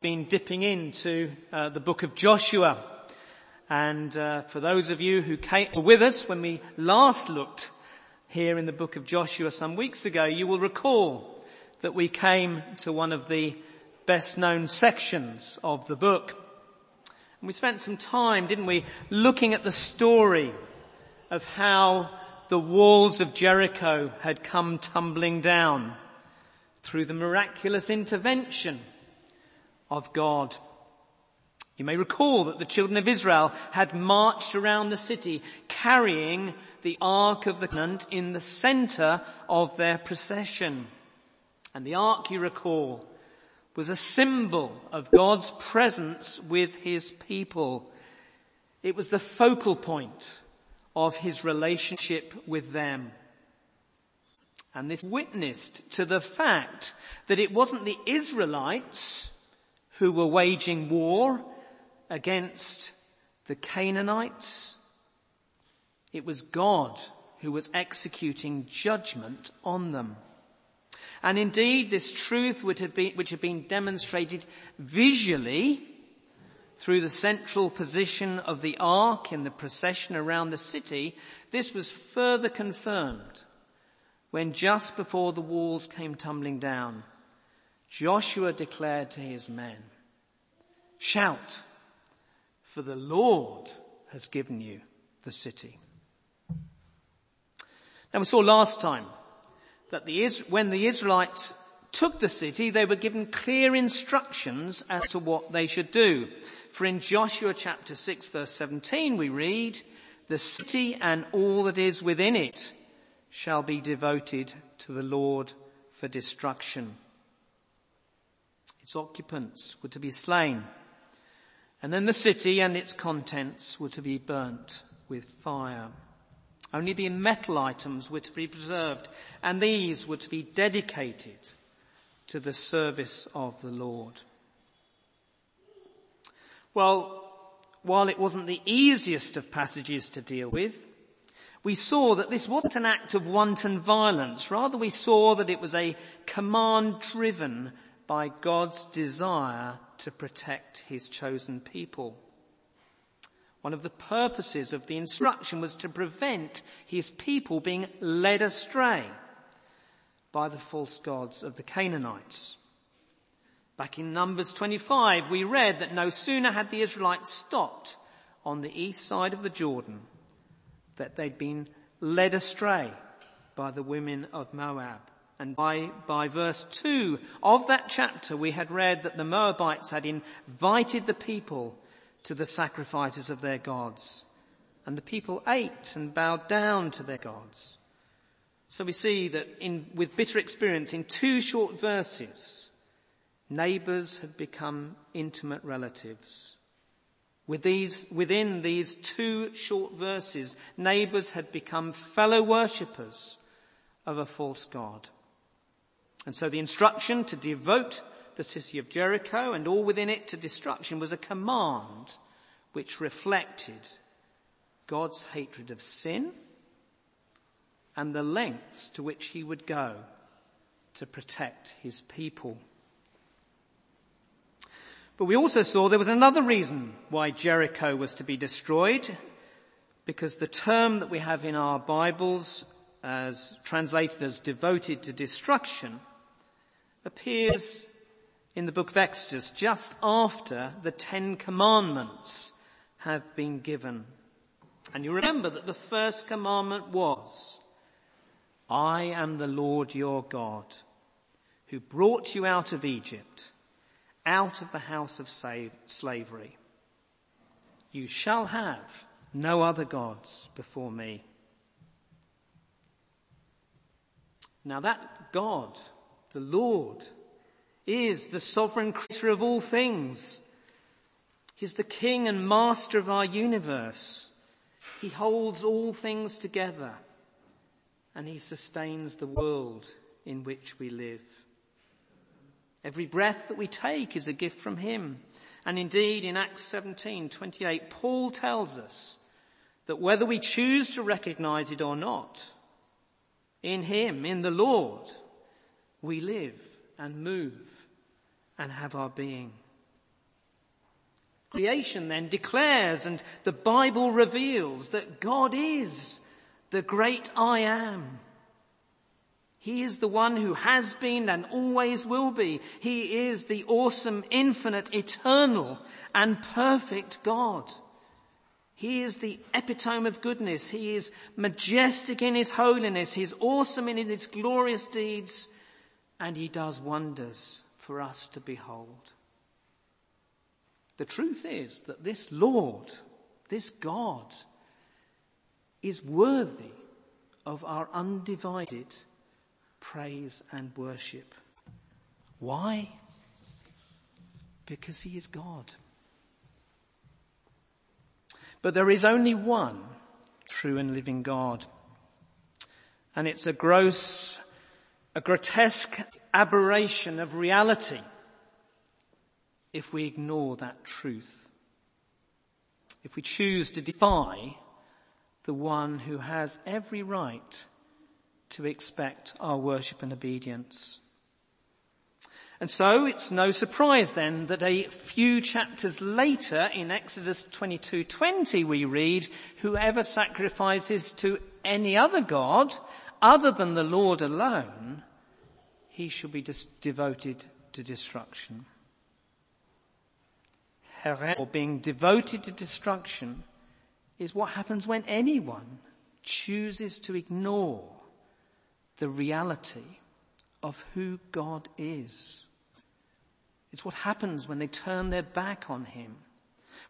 been dipping into uh, the book of Joshua. And uh, for those of you who came, with us when we last looked here in the book of Joshua some weeks ago, you will recall that we came to one of the best known sections of the book. And we spent some time, didn't we, looking at the story of how the walls of Jericho had come tumbling down through the miraculous intervention of God. You may recall that the children of Israel had marched around the city carrying the Ark of the Covenant in the center of their procession. And the Ark, you recall, was a symbol of God's presence with his people. It was the focal point of his relationship with them. And this witnessed to the fact that it wasn't the Israelites who were waging war against the Canaanites. It was God who was executing judgment on them. And indeed, this truth which had been, which had been demonstrated visually through the central position of the ark in the procession around the city, this was further confirmed when just before the walls came tumbling down, Joshua declared to his men, shout, for the Lord has given you the city. Now we saw last time that the, when the Israelites took the city, they were given clear instructions as to what they should do. For in Joshua chapter 6 verse 17 we read, the city and all that is within it shall be devoted to the Lord for destruction. Its occupants were to be slain. And then the city and its contents were to be burnt with fire. Only the metal items were to be preserved and these were to be dedicated to the service of the Lord. Well, while it wasn't the easiest of passages to deal with, we saw that this wasn't an act of wanton violence. Rather we saw that it was a command driven by God's desire to protect his chosen people. One of the purposes of the instruction was to prevent his people being led astray by the false gods of the Canaanites. Back in Numbers 25, we read that no sooner had the Israelites stopped on the east side of the Jordan that they'd been led astray by the women of Moab. And by, by verse 2 of that chapter we had read that the Moabites had invited the people to the sacrifices of their gods. And the people ate and bowed down to their gods. So we see that in, with bitter experience in two short verses, neighbors had become intimate relatives. With these, within these two short verses, neighbors had become fellow worshippers of a false God. And so the instruction to devote the city of Jericho and all within it to destruction was a command which reflected God's hatred of sin and the lengths to which he would go to protect his people. But we also saw there was another reason why Jericho was to be destroyed, because the term that we have in our Bibles as translated as devoted to destruction appears in the book of Exodus just after the Ten Commandments have been given. And you remember that the first commandment was, I am the Lord your God who brought you out of Egypt, out of the house of slavery. You shall have no other gods before me. Now that God the Lord is the sovereign creator of all things. He's the king and master of our universe. He holds all things together and he sustains the world in which we live. Every breath that we take is a gift from him. And indeed in Acts 17, 28, Paul tells us that whether we choose to recognize it or not, in him, in the Lord, we live and move and have our being. Creation then declares and the Bible reveals that God is the great I am. He is the one who has been and always will be. He is the awesome, infinite, eternal and perfect God. He is the epitome of goodness. He is majestic in his holiness. He's awesome in his glorious deeds and he does wonders for us to behold. The truth is that this Lord, this God, is worthy of our undivided praise and worship. Why? Because he is God. But there is only one true and living God. And it's a gross, a grotesque aberration of reality if we ignore that truth. If we choose to defy the one who has every right to expect our worship and obedience. And so it's no surprise then that a few chapters later in Exodus 22:20 we read, whoever sacrifices to any other god other than the Lord alone, he shall be dis- devoted to destruction or being devoted to destruction is what happens when anyone chooses to ignore the reality of who God is. It's what happens when they turn their back on Him,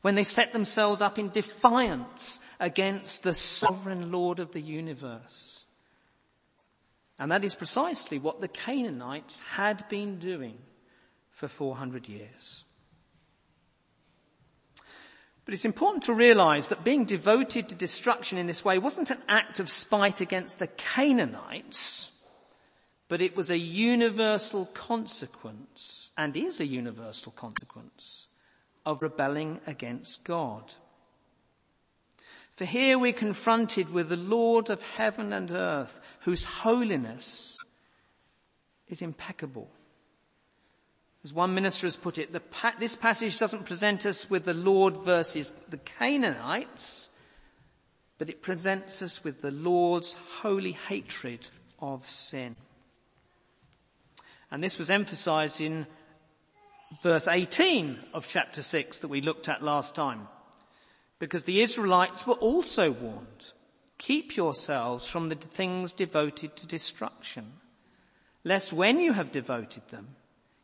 when they set themselves up in defiance against the sovereign Lord of the universe. And that is precisely what the Canaanites had been doing for 400 years. But it's important to realize that being devoted to destruction in this way wasn't an act of spite against the Canaanites, but it was a universal consequence, and is a universal consequence, of rebelling against God. For here we're confronted with the Lord of heaven and earth, whose holiness is impeccable. As one minister has put it, pa- this passage doesn't present us with the Lord versus the Canaanites, but it presents us with the Lord's holy hatred of sin. And this was emphasized in verse 18 of chapter 6 that we looked at last time. Because the Israelites were also warned, keep yourselves from the things devoted to destruction, lest when you have devoted them,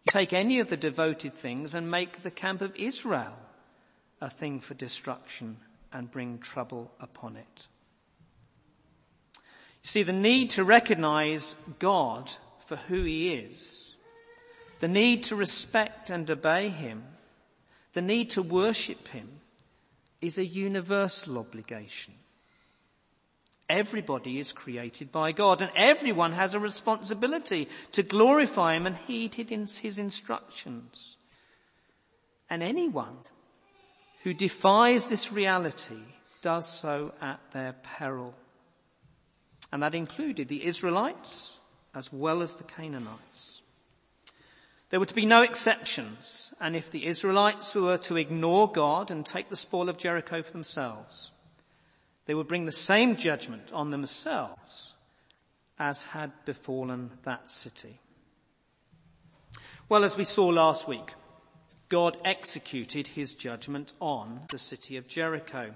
you take any of the devoted things and make the camp of Israel a thing for destruction and bring trouble upon it. You see, the need to recognize God for who he is, the need to respect and obey him, the need to worship him is a universal obligation. Everybody is created by God and everyone has a responsibility to glorify Him and heed His instructions. And anyone who defies this reality does so at their peril. And that included the Israelites as well as the Canaanites. There were to be no exceptions, and if the Israelites were to ignore God and take the spoil of Jericho for themselves, they would bring the same judgment on themselves as had befallen that city. Well, as we saw last week, God executed his judgment on the city of Jericho.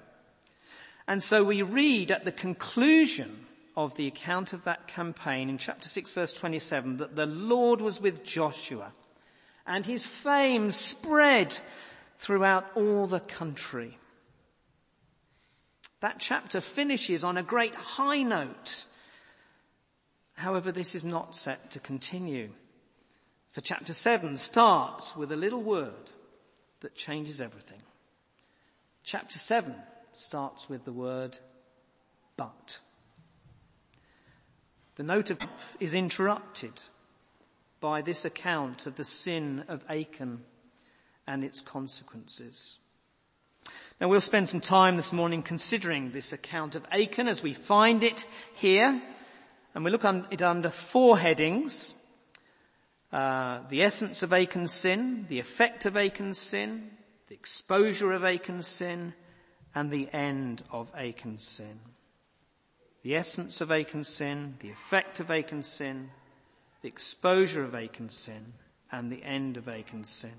And so we read at the conclusion of the account of that campaign in chapter 6 verse 27 that the Lord was with Joshua and his fame spread throughout all the country. That chapter finishes on a great high note. However, this is not set to continue. For chapter 7 starts with a little word that changes everything. Chapter 7 starts with the word but. The note of is interrupted by this account of the sin of Achan and its consequences. Now we'll spend some time this morning considering this account of Achan as we find it here. And we look at it under four headings. Uh, the essence of Achan's sin, the effect of Achan's sin, the exposure of Achan's sin, and the end of Achan's sin. The essence of Achan's sin, the effect of Achan's sin, the exposure of Achan's sin, and the end of Achan's sin.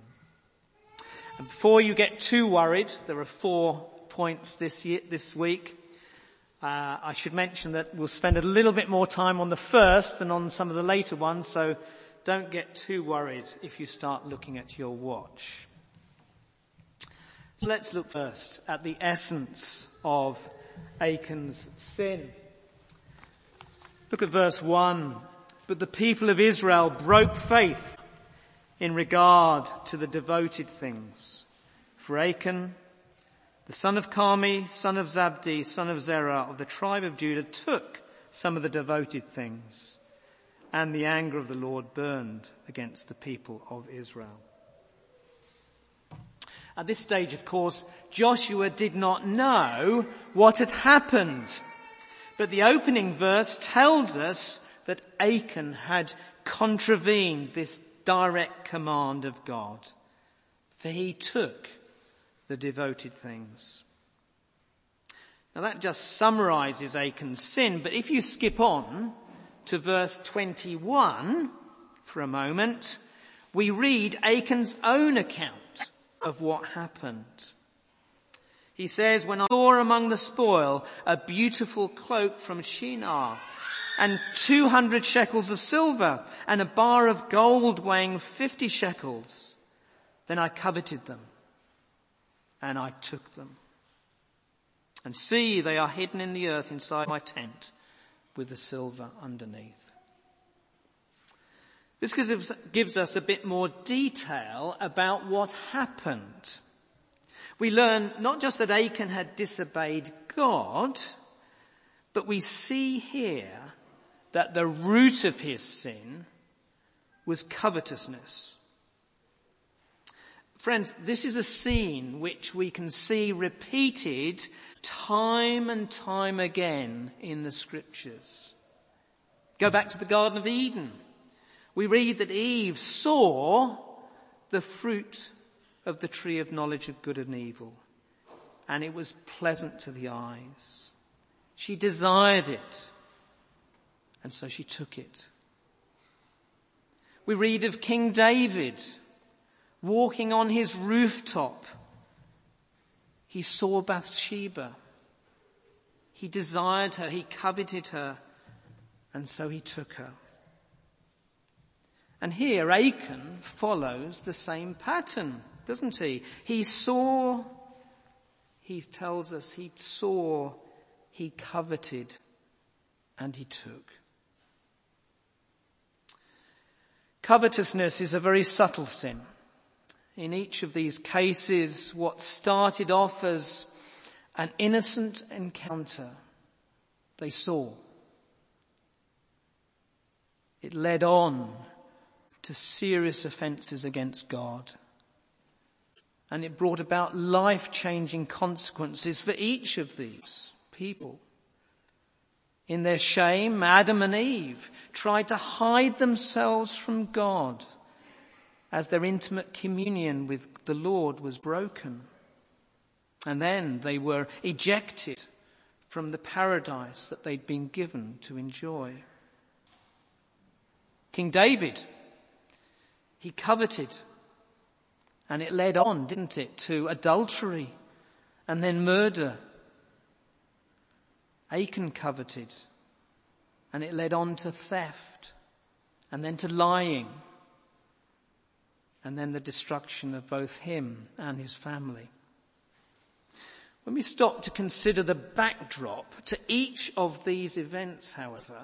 And before you get too worried, there are four points this year, this week. Uh, I should mention that we'll spend a little bit more time on the first than on some of the later ones, so don't get too worried if you start looking at your watch. So let's look first at the essence of Achan's sin. Look at verse 1. But the people of Israel broke faith in regard to the devoted things. For Achan, the son of Carmi, son of Zabdi, son of Zerah of the tribe of Judah took some of the devoted things and the anger of the Lord burned against the people of Israel. At this stage, of course, Joshua did not know what had happened. But the opening verse tells us that Achan had contravened this direct command of God. For he took the devoted things. Now that just summarizes Achan's sin, but if you skip on to verse 21 for a moment, we read Achan's own account of what happened. He says, when I saw among the spoil a beautiful cloak from Shinar and 200 shekels of silver and a bar of gold weighing 50 shekels, then I coveted them and I took them. And see, they are hidden in the earth inside my tent with the silver underneath. This gives us a bit more detail about what happened. We learn not just that Achan had disobeyed God, but we see here that the root of his sin was covetousness. Friends, this is a scene which we can see repeated time and time again in the scriptures. Go back to the Garden of Eden. We read that Eve saw the fruit of the tree of knowledge of good and evil and it was pleasant to the eyes. She desired it and so she took it. We read of King David walking on his rooftop he saw Bathsheba. He desired her, he coveted her, and so he took her. And here Achan follows the same pattern, doesn't he? He saw, he tells us he saw, he coveted, and he took. Covetousness is a very subtle sin in each of these cases what started off as an innocent encounter they saw. It led on to serious offences against God. And it brought about life-changing consequences for each of these people. In their shame, Adam and Eve tried to hide themselves from God as their intimate communion with the Lord was broken. And then they were ejected from the paradise that they'd been given to enjoy. King David, he coveted and it led on, didn't it, to adultery and then murder. Achan coveted and it led on to theft and then to lying and then the destruction of both him and his family. When we stop to consider the backdrop to each of these events, however,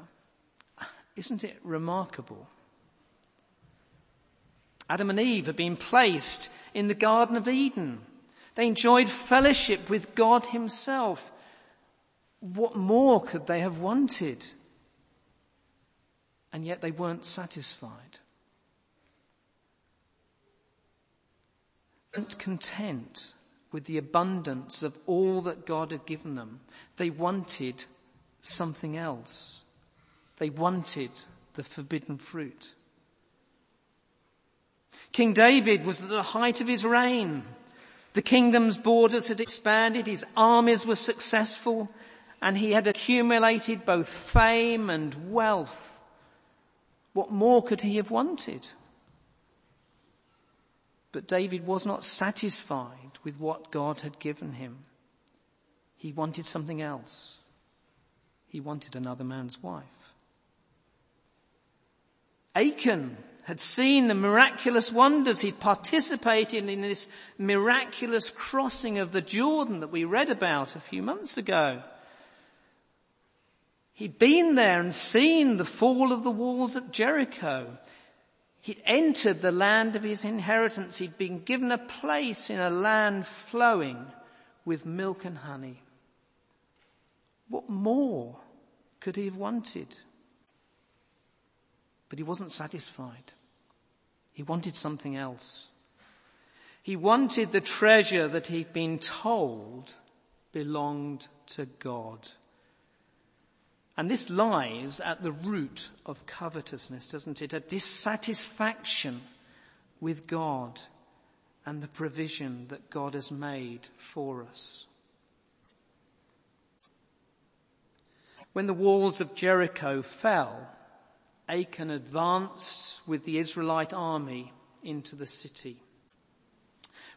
isn't it remarkable? Adam and Eve had been placed in the Garden of Eden. They enjoyed fellowship with God himself. What more could they have wanted? And yet they weren't satisfied. weren't content with the abundance of all that God had given them. They wanted something else. They wanted the forbidden fruit. King David was at the height of his reign. The kingdom's borders had expanded, his armies were successful, and he had accumulated both fame and wealth. What more could he have wanted? But David was not satisfied with what God had given him. He wanted something else. He wanted another man's wife. Achan had seen the miraculous wonders. He'd participated in this miraculous crossing of the Jordan that we read about a few months ago. He'd been there and seen the fall of the walls at Jericho. He'd entered the land of his inheritance. He'd been given a place in a land flowing with milk and honey. What more could he have wanted? But he wasn't satisfied. He wanted something else. He wanted the treasure that he'd been told belonged to God. And this lies at the root of covetousness, doesn't it? A dissatisfaction with God and the provision that God has made for us. When the walls of Jericho fell, Achan advanced with the Israelite army into the city.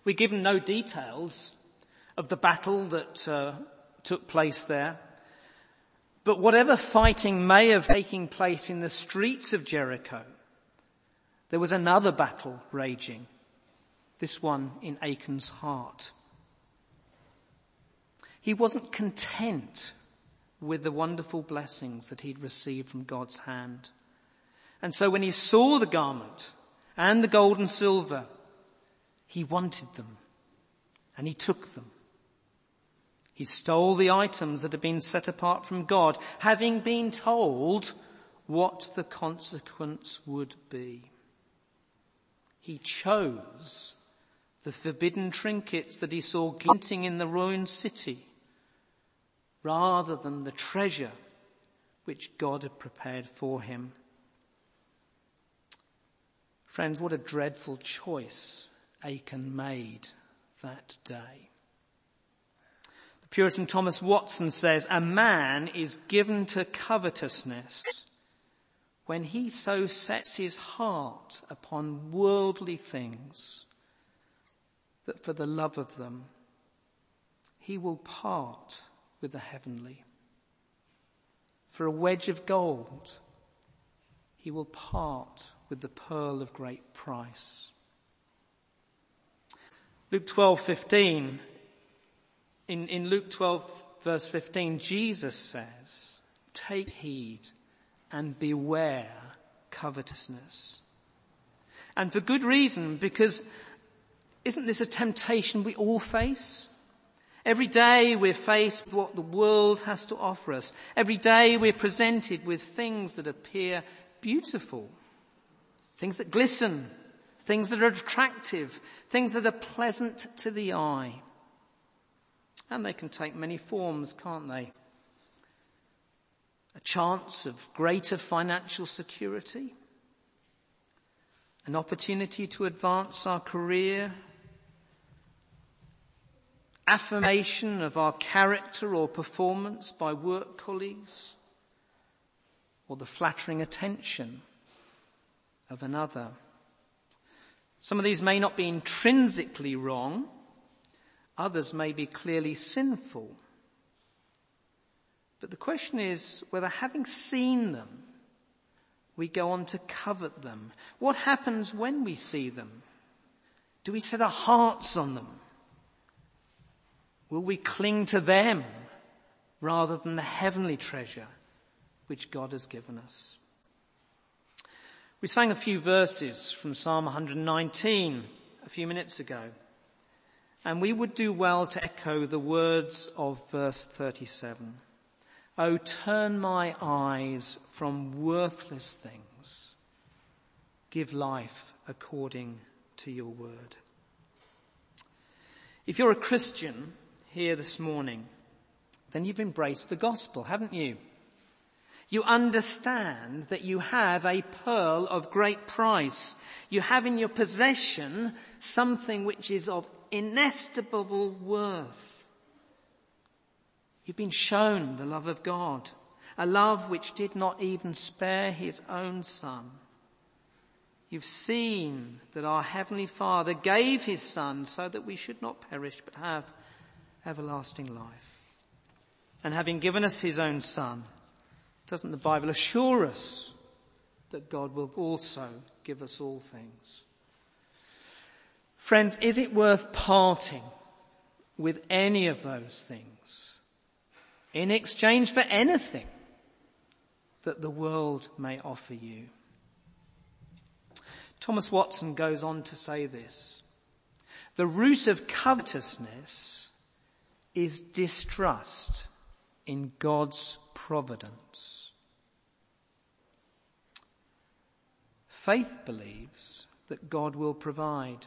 We're given no details of the battle that uh, took place there. But whatever fighting may have taken place in the streets of Jericho, there was another battle raging, this one in Achan's heart. He wasn't content with the wonderful blessings that he'd received from God's hand. And so when he saw the garment and the gold and silver, he wanted them and he took them. He stole the items that had been set apart from God, having been told what the consequence would be. He chose the forbidden trinkets that he saw glinting in the ruined city rather than the treasure which God had prepared for him. Friends, what a dreadful choice Achan made that day. Puritan Thomas Watson says, a man is given to covetousness when he so sets his heart upon worldly things that for the love of them he will part with the heavenly. For a wedge of gold he will part with the pearl of great price. Luke 12:15 in, in Luke 12 verse 15, Jesus says, take heed and beware covetousness. And for good reason, because isn't this a temptation we all face? Every day we're faced with what the world has to offer us. Every day we're presented with things that appear beautiful. Things that glisten. Things that are attractive. Things that are pleasant to the eye. And they can take many forms, can't they? A chance of greater financial security, an opportunity to advance our career, affirmation of our character or performance by work colleagues, or the flattering attention of another. Some of these may not be intrinsically wrong, Others may be clearly sinful. But the question is whether having seen them, we go on to covet them. What happens when we see them? Do we set our hearts on them? Will we cling to them rather than the heavenly treasure which God has given us? We sang a few verses from Psalm 119 a few minutes ago. And we would do well to echo the words of verse 37. Oh, turn my eyes from worthless things. Give life according to your word. If you're a Christian here this morning, then you've embraced the gospel, haven't you? You understand that you have a pearl of great price. You have in your possession something which is of inestimable worth. You've been shown the love of God, a love which did not even spare his own son. You've seen that our Heavenly Father gave His Son so that we should not perish but have everlasting life. And having given us His own Son, doesn't the Bible assure us that God will also give us all things? Friends, is it worth parting with any of those things in exchange for anything that the world may offer you? Thomas Watson goes on to say this. The root of covetousness is distrust in God's providence. Faith believes that God will provide,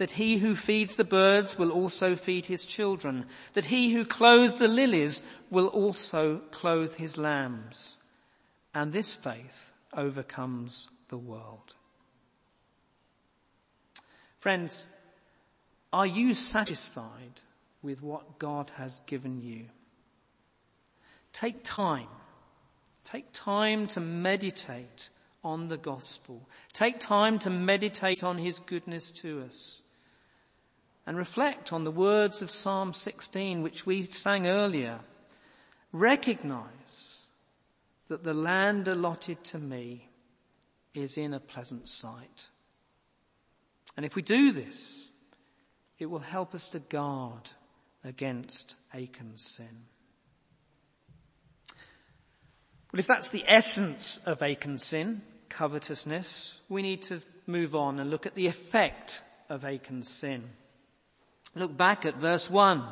that he who feeds the birds will also feed his children, that he who clothes the lilies will also clothe his lambs. And this faith overcomes the world. Friends, are you satisfied with what God has given you? Take time. Take time to meditate on the gospel. Take time to meditate on his goodness to us. And reflect on the words of Psalm 16, which we sang earlier. Recognize that the land allotted to me is in a pleasant site. And if we do this, it will help us to guard against Achan's sin. Well, if that's the essence of Achan's sin, covetousness, we need to move on and look at the effect of Achan's sin. Look back at verse 1.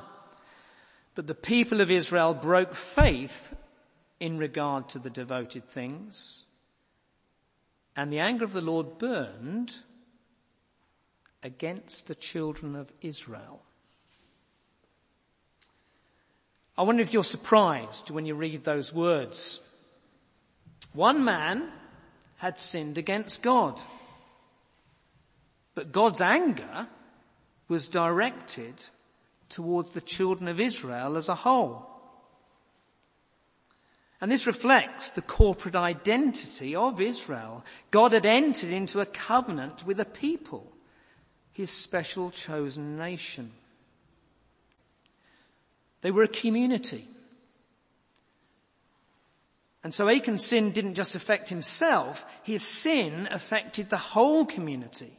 But the people of Israel broke faith in regard to the devoted things, and the anger of the Lord burned against the children of Israel. I wonder if you're surprised when you read those words. One man had sinned against God, but God's anger was directed towards the children of Israel as a whole. And this reflects the corporate identity of Israel. God had entered into a covenant with a people his special chosen nation. They were a community. And so Achan's sin didn't just affect himself, his sin affected the whole community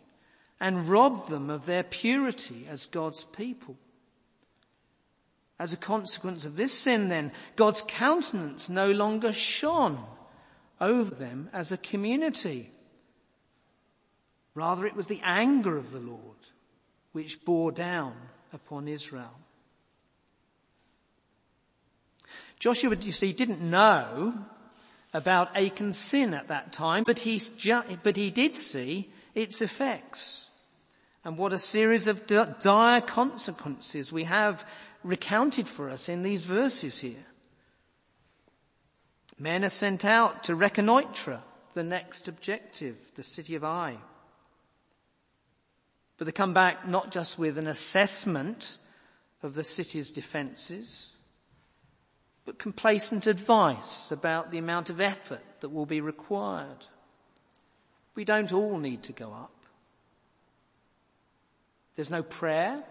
and robbed them of their purity as God's people. As a consequence of this sin then, God's countenance no longer shone over them as a community. Rather, it was the anger of the Lord which bore down upon Israel. Joshua, you see, didn't know about Achan's sin at that time, but he, but he did see its effects. And what a series of dire consequences we have recounted for us in these verses here. Men are sent out to reconnoitre the next objective, the city of Ai. But they come back not just with an assessment of the city's defences, but complacent advice about the amount of effort that will be required. We don't all need to go up. There's no prayer.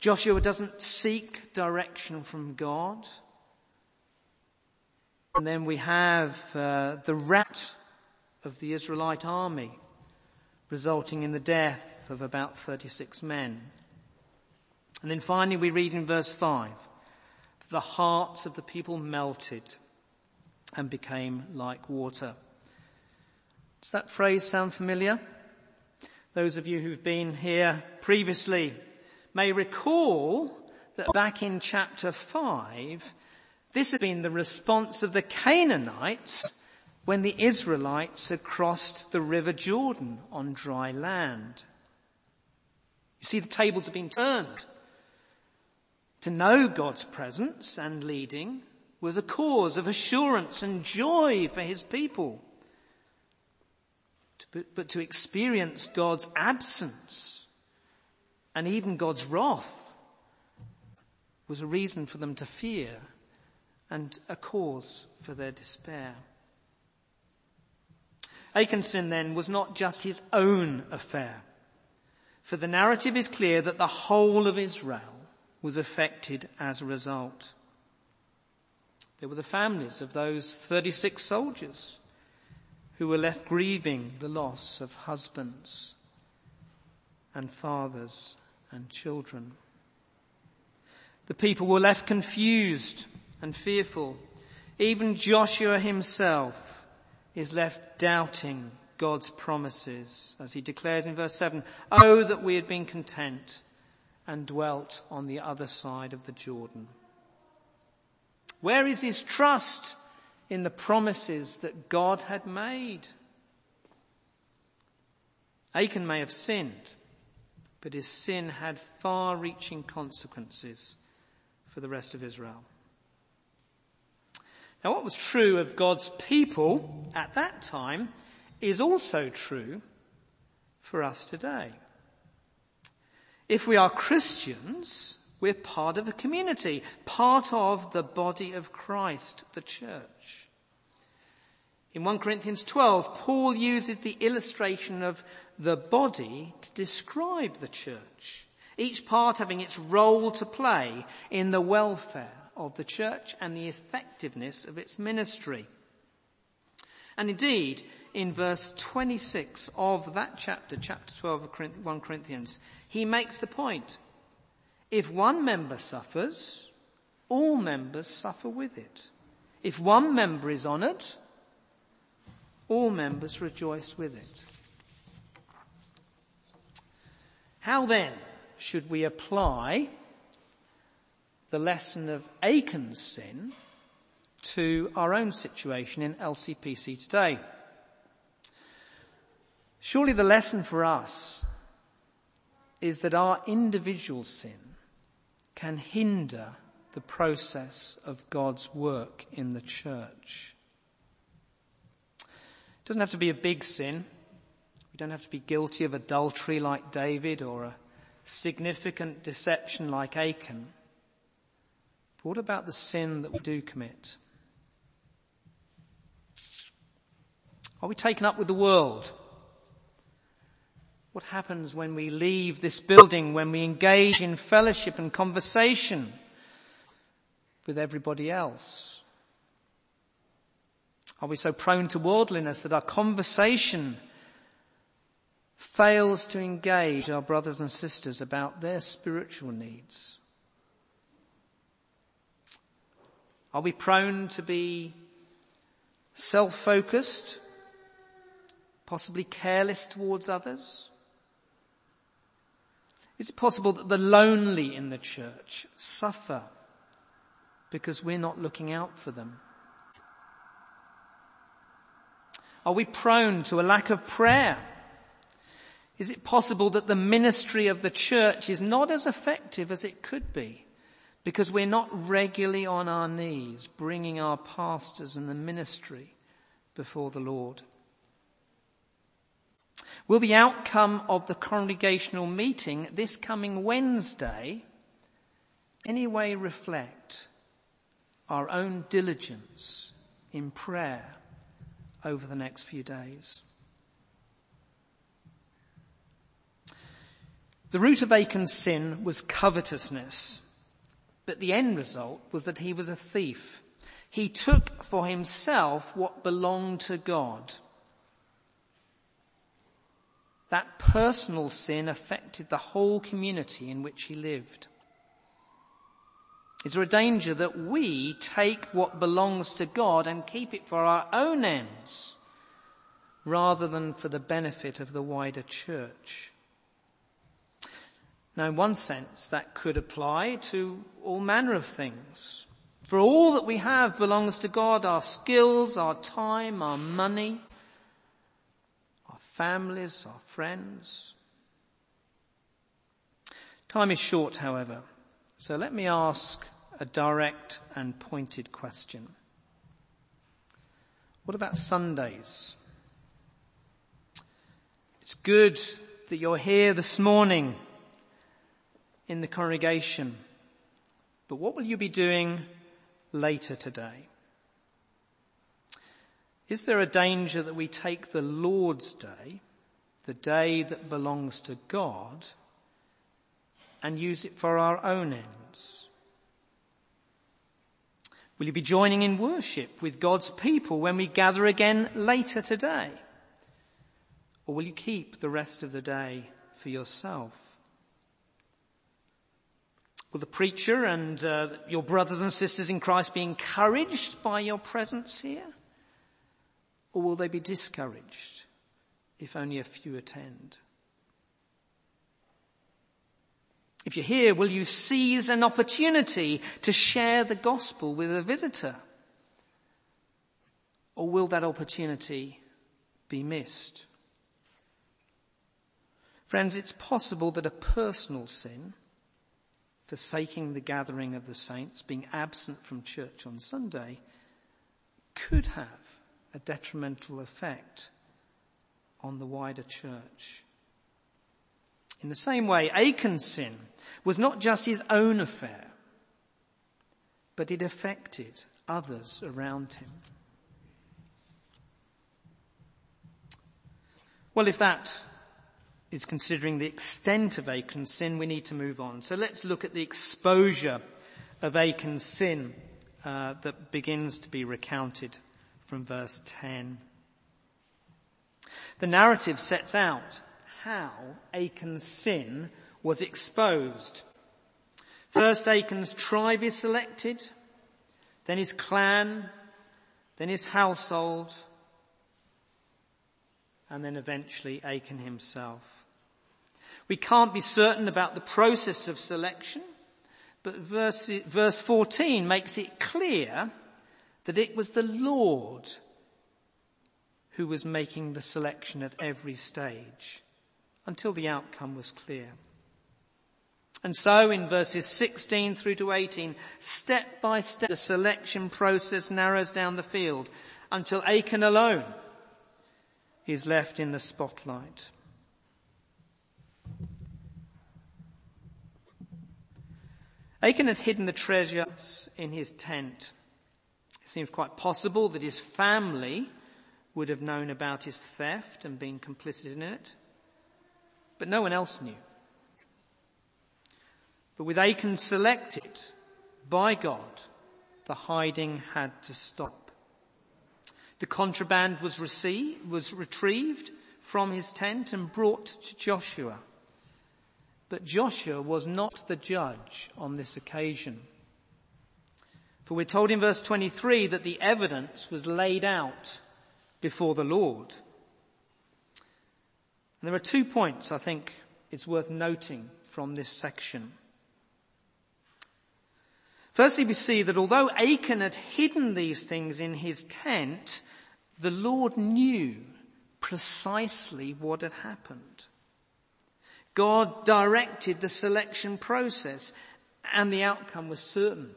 Joshua doesn't seek direction from God. And then we have uh, the rat of the Israelite army resulting in the death of about 36 men. And then finally we read in verse 5, the hearts of the people melted and became like water. Does that phrase sound familiar? Those of you who've been here previously may recall that back in chapter 5, this had been the response of the Canaanites when the Israelites had crossed the river Jordan on dry land. You see, the tables have been turned. To know God's presence and leading was a cause of assurance and joy for his people. But to experience God's absence and even God's wrath was a reason for them to fear and a cause for their despair. Sin then was not just his own affair, for the narrative is clear that the whole of Israel was affected as a result. There were the families of those 36 soldiers who were left grieving the loss of husbands and fathers and children. The people were left confused and fearful. Even Joshua himself is left doubting God's promises as he declares in verse 7, Oh, that we had been content and dwelt on the other side of the Jordan. Where is his trust in the promises that God had made? Achan may have sinned, but his sin had far reaching consequences for the rest of Israel. Now what was true of God's people at that time is also true for us today. If we are Christians, we're part of a community, part of the body of Christ, the church. In 1 Corinthians 12, Paul uses the illustration of the body to describe the church, each part having its role to play in the welfare of the church and the effectiveness of its ministry. And indeed, in verse 26 of that chapter, chapter 12 of 1 Corinthians, he makes the point. If one member suffers, all members suffer with it. If one member is honored, all members rejoice with it. How then should we apply the lesson of Achan's sin to our own situation in LCPC today? Surely the lesson for us is that our individual sin can hinder the process of God's work in the church. It doesn't have to be a big sin. We don't have to be guilty of adultery like David or a significant deception like Achan. But what about the sin that we do commit? Are we taken up with the world? What happens when we leave this building, when we engage in fellowship and conversation with everybody else? Are we so prone to worldliness that our conversation fails to engage our brothers and sisters about their spiritual needs? Are we prone to be self-focused, possibly careless towards others? Is it possible that the lonely in the church suffer because we're not looking out for them? Are we prone to a lack of prayer? Is it possible that the ministry of the church is not as effective as it could be because we're not regularly on our knees bringing our pastors and the ministry before the Lord? Will the outcome of the congregational meeting this coming Wednesday anyway reflect our own diligence in prayer over the next few days? The root of Achan's sin was covetousness, but the end result was that he was a thief. He took for himself what belonged to God. That personal sin affected the whole community in which he lived. Is there a danger that we take what belongs to God and keep it for our own ends rather than for the benefit of the wider church? Now in one sense that could apply to all manner of things. For all that we have belongs to God, our skills, our time, our money, families, our friends. Time is short, however, so let me ask a direct and pointed question. What about Sundays? It's good that you're here this morning in the congregation. But what will you be doing later today? Is there a danger that we take the Lord's day, the day that belongs to God, and use it for our own ends? Will you be joining in worship with God's people when we gather again later today? Or will you keep the rest of the day for yourself? Will the preacher and uh, your brothers and sisters in Christ be encouraged by your presence here? Or will they be discouraged if only a few attend? If you're here, will you seize an opportunity to share the gospel with a visitor? Or will that opportunity be missed? Friends, it's possible that a personal sin, forsaking the gathering of the saints, being absent from church on Sunday, could have a detrimental effect on the wider church. In the same way, Achan's sin was not just his own affair, but it affected others around him. Well, if that is considering the extent of Achan's sin, we need to move on. So let's look at the exposure of Achan's sin uh, that begins to be recounted from verse 10. The narrative sets out how Achan's sin was exposed. First Achan's tribe is selected, then his clan, then his household, and then eventually Achan himself. We can't be certain about the process of selection, but verse, verse 14 makes it clear that it was the Lord who was making the selection at every stage until the outcome was clear. And so in verses 16 through to 18, step by step, the selection process narrows down the field until Achan alone is left in the spotlight. Achan had hidden the treasures in his tent. It seems quite possible that his family would have known about his theft and been complicit in it, but no one else knew. But with Achan selected by God, the hiding had to stop. The contraband was received, was retrieved from his tent and brought to Joshua. But Joshua was not the judge on this occasion. For we're told in verse 23 that the evidence was laid out before the Lord. And there are two points I think it's worth noting from this section. Firstly, we see that although Achan had hidden these things in his tent, the Lord knew precisely what had happened. God directed the selection process and the outcome was certain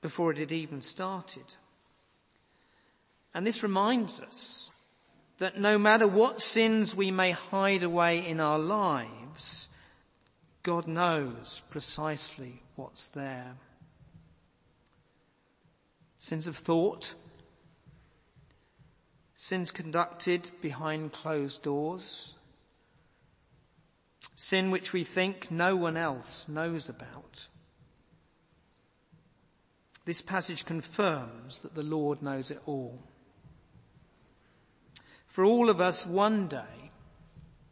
before it had even started. And this reminds us that no matter what sins we may hide away in our lives, God knows precisely what's there. Sins of thought, sins conducted behind closed doors, sin which we think no one else knows about. This passage confirms that the Lord knows it all. For all of us, one day,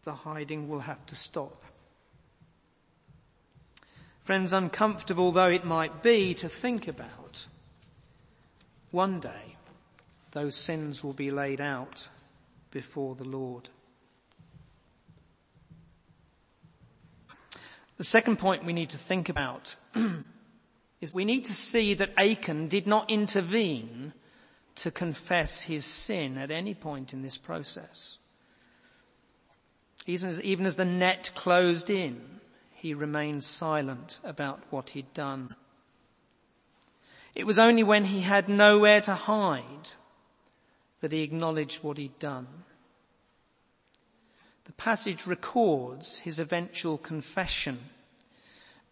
the hiding will have to stop. Friends, uncomfortable though it might be to think about, one day those sins will be laid out before the Lord. The second point we need to think about is we need to see that Achan did not intervene to confess his sin at any point in this process. Even as, even as the net closed in, he remained silent about what he'd done. It was only when he had nowhere to hide that he acknowledged what he'd done. The passage records his eventual confession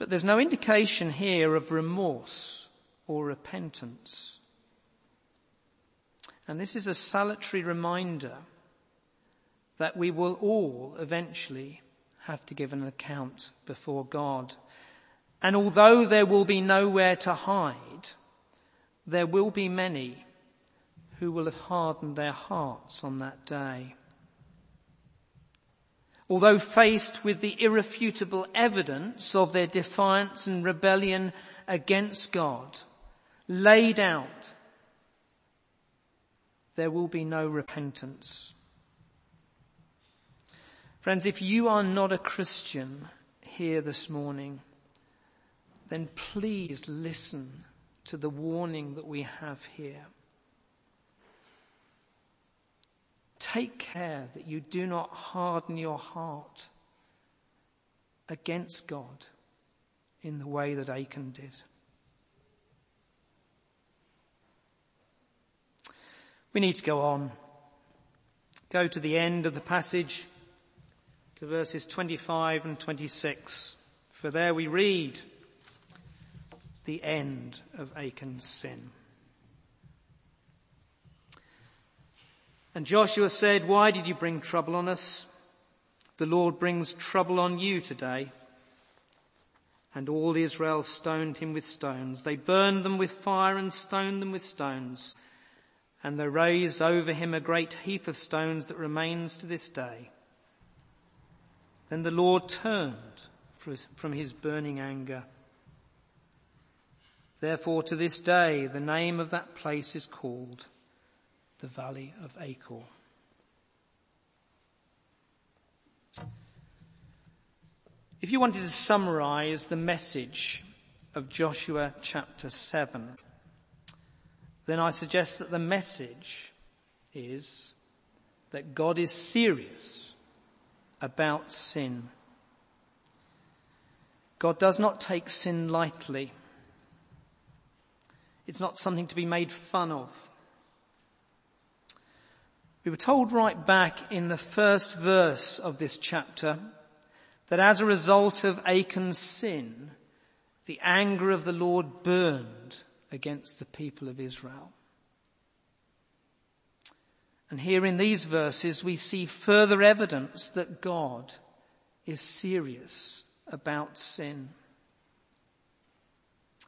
But there's no indication here of remorse or repentance. And this is a salutary reminder that we will all eventually have to give an account before God. And although there will be nowhere to hide, there will be many who will have hardened their hearts on that day. Although faced with the irrefutable evidence of their defiance and rebellion against God laid out, there will be no repentance. Friends, if you are not a Christian here this morning, then please listen to the warning that we have here. Take care that you do not harden your heart against God in the way that Achan did. We need to go on. Go to the end of the passage to verses 25 and 26. For there we read the end of Achan's sin. And Joshua said, why did you bring trouble on us? The Lord brings trouble on you today. And all Israel stoned him with stones. They burned them with fire and stoned them with stones. And they raised over him a great heap of stones that remains to this day. Then the Lord turned from his burning anger. Therefore to this day the name of that place is called the Valley of Achor. If you wanted to summarize the message of Joshua chapter 7, then I suggest that the message is that God is serious about sin. God does not take sin lightly. It's not something to be made fun of. We were told right back in the first verse of this chapter that as a result of Achan's sin, the anger of the Lord burned against the people of Israel. And here in these verses we see further evidence that God is serious about sin.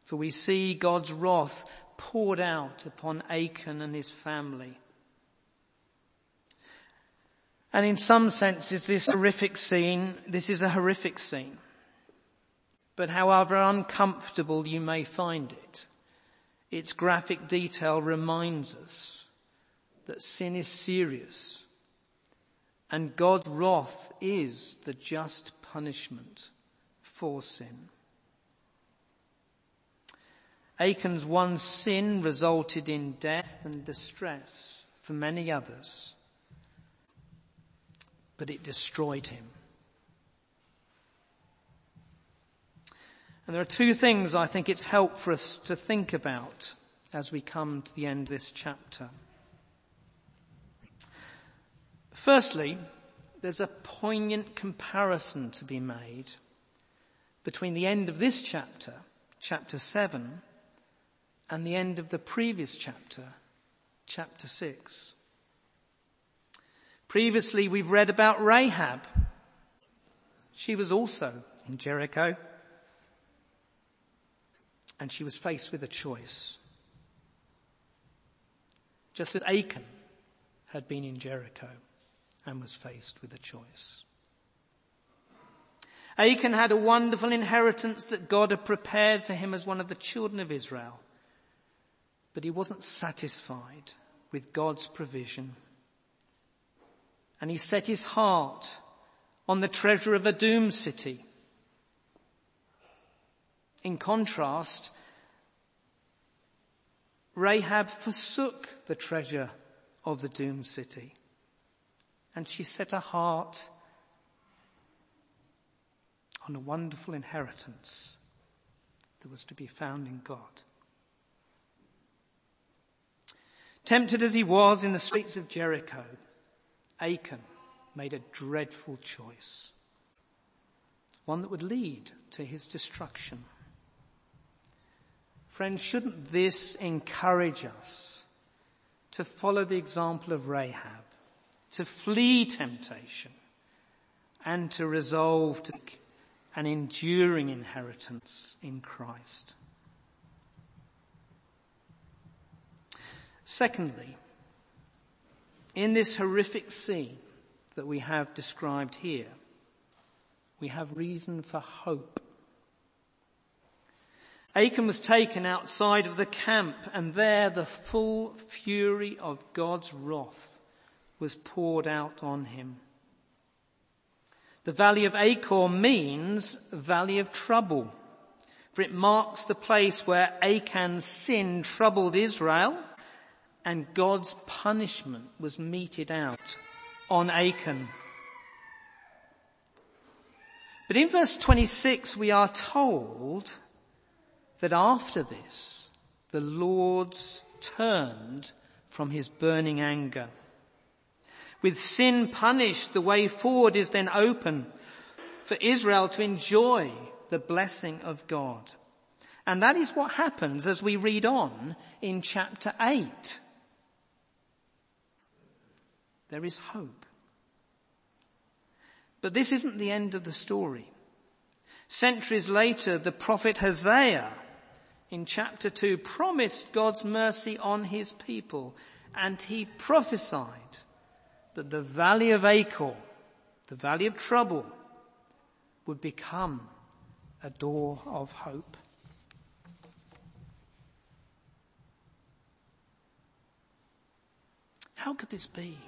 For we see God's wrath poured out upon Achan and his family. And in some senses this horrific scene, this is a horrific scene. But however uncomfortable you may find it, its graphic detail reminds us that sin is serious and God's wrath is the just punishment for sin. Achan's one sin resulted in death and distress for many others, but it destroyed him. And there are two things I think it's helpful for us to think about as we come to the end of this chapter. Firstly, there's a poignant comparison to be made between the end of this chapter, chapter 7, and the end of the previous chapter, chapter 6. Previously we've read about Rahab. She was also in Jericho and she was faced with a choice. Just as Achan had been in Jericho and was faced with a choice. Achan had a wonderful inheritance that God had prepared for him as one of the children of Israel. But he wasn't satisfied with God's provision. And he set his heart on the treasure of a doomed city. In contrast, Rahab forsook the treasure of the doomed city and she set her heart on a wonderful inheritance that was to be found in God. Tempted as he was in the streets of Jericho, Achan made a dreadful choice. one that would lead to his destruction. Friends, shouldn't this encourage us to follow the example of Rahab, to flee temptation, and to resolve to an enduring inheritance in Christ? Secondly, in this horrific scene that we have described here, we have reason for hope. Achan was taken outside of the camp and there the full fury of God's wrath was poured out on him. The valley of Achor means valley of trouble, for it marks the place where Achan's sin troubled Israel and God's punishment was meted out on Achan. But in verse 26 we are told that after this the Lord turned from his burning anger. With sin punished, the way forward is then open for Israel to enjoy the blessing of God. And that is what happens as we read on in chapter 8 there is hope. But this isn't the end of the story. Centuries later, the prophet Hosea in chapter 2 promised God's mercy on his people and he prophesied that the valley of Achor, the valley of trouble, would become a door of hope. How could this be?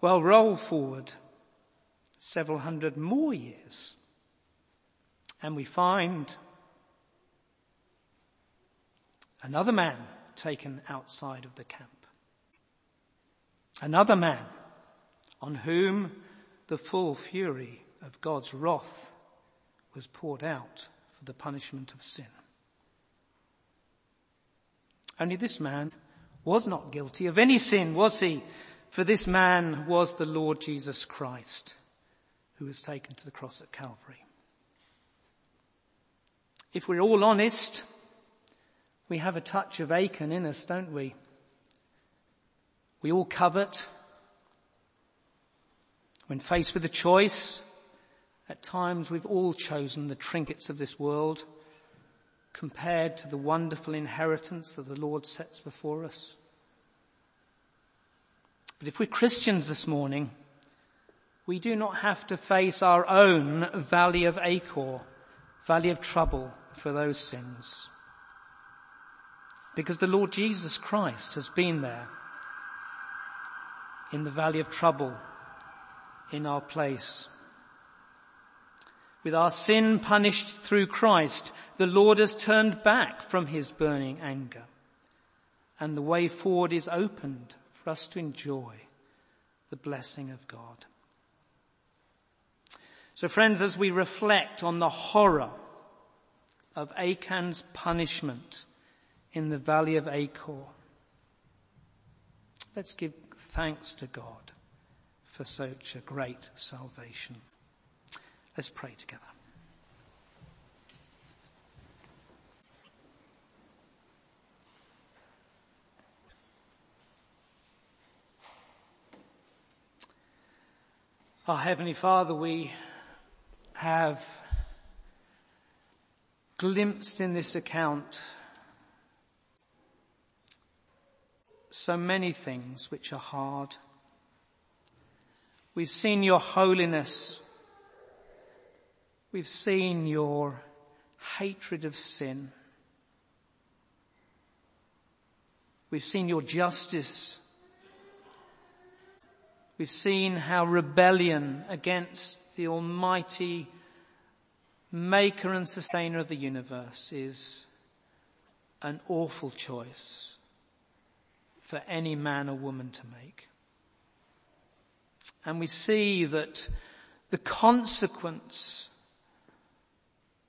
Well, roll forward several hundred more years and we find another man taken outside of the camp. Another man on whom the full fury of God's wrath was poured out for the punishment of sin. Only this man was not guilty of any sin, was he? For this man was the Lord Jesus Christ who was taken to the cross at Calvary. If we're all honest, we have a touch of Achan in us, don't we? We all covet. When faced with a choice, at times we've all chosen the trinkets of this world compared to the wonderful inheritance that the Lord sets before us. But if we're Christians this morning, we do not have to face our own valley of Achor, valley of trouble for those sins. Because the Lord Jesus Christ has been there in the valley of trouble in our place. With our sin punished through Christ, the Lord has turned back from his burning anger and the way forward is opened us to enjoy the blessing of God. So friends, as we reflect on the horror of Achan's punishment in the valley of Achor, let's give thanks to God for such a great salvation. Let's pray together. Our Heavenly Father, we have glimpsed in this account so many things which are hard. We've seen your holiness. We've seen your hatred of sin. We've seen your justice We've seen how rebellion against the almighty maker and sustainer of the universe is an awful choice for any man or woman to make. And we see that the consequence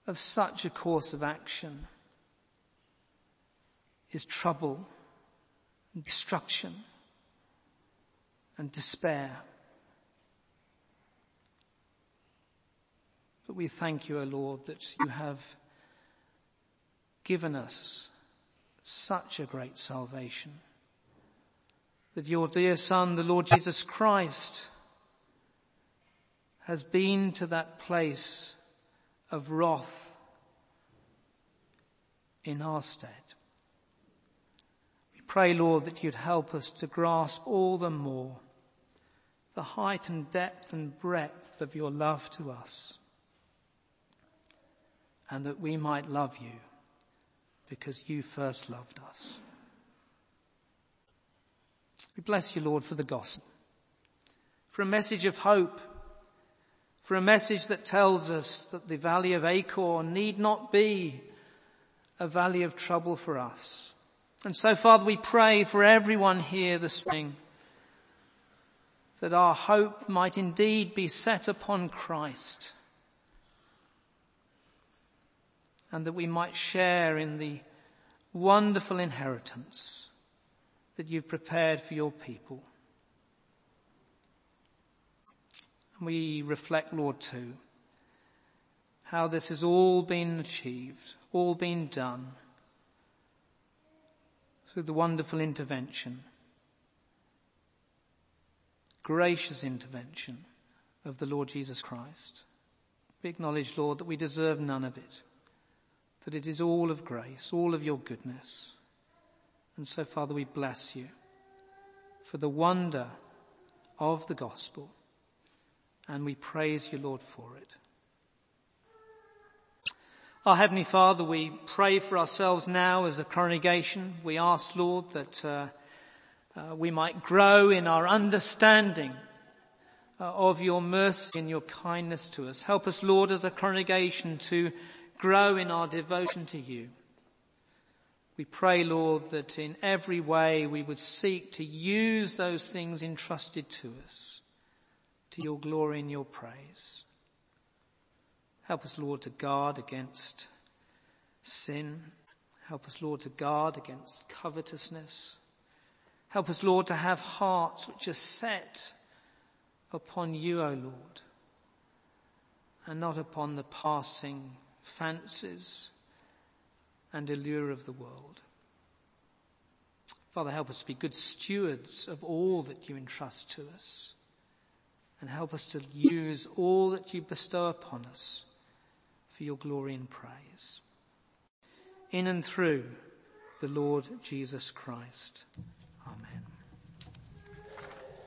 of such a course of action is trouble, and destruction and despair. But we thank you, O Lord, that you have given us such a great salvation. That your dear son, the Lord Jesus Christ, has been to that place of wrath in our stead. We pray, Lord, that you'd help us to grasp all the more the height and depth and breadth of your love to us and that we might love you because you first loved us. We bless you, Lord, for the gospel, for a message of hope, for a message that tells us that the valley of Achor need not be a valley of trouble for us. And so, Father, we pray for everyone here this morning that our hope might indeed be set upon Christ and that we might share in the wonderful inheritance that you've prepared for your people. We reflect, Lord, too, how this has all been achieved, all been done through the wonderful intervention, gracious intervention of the Lord Jesus Christ. We acknowledge, Lord, that we deserve none of it that it is all of grace, all of your goodness. And so, Father, we bless you for the wonder of the gospel, and we praise you, Lord, for it. Our Heavenly Father, we pray for ourselves now as a congregation. We ask, Lord, that uh, uh, we might grow in our understanding uh, of your mercy and your kindness to us. Help us, Lord, as a congregation to grow in our devotion to you. We pray, Lord, that in every way we would seek to use those things entrusted to us to your glory and your praise. Help us, Lord, to guard against sin. Help us, Lord, to guard against covetousness. Help us, Lord, to have hearts which are set upon you, O Lord, and not upon the passing fancies, and allure of the world. Father, help us to be good stewards of all that you entrust to us and help us to use all that you bestow upon us for your glory and praise. In and through the Lord Jesus Christ.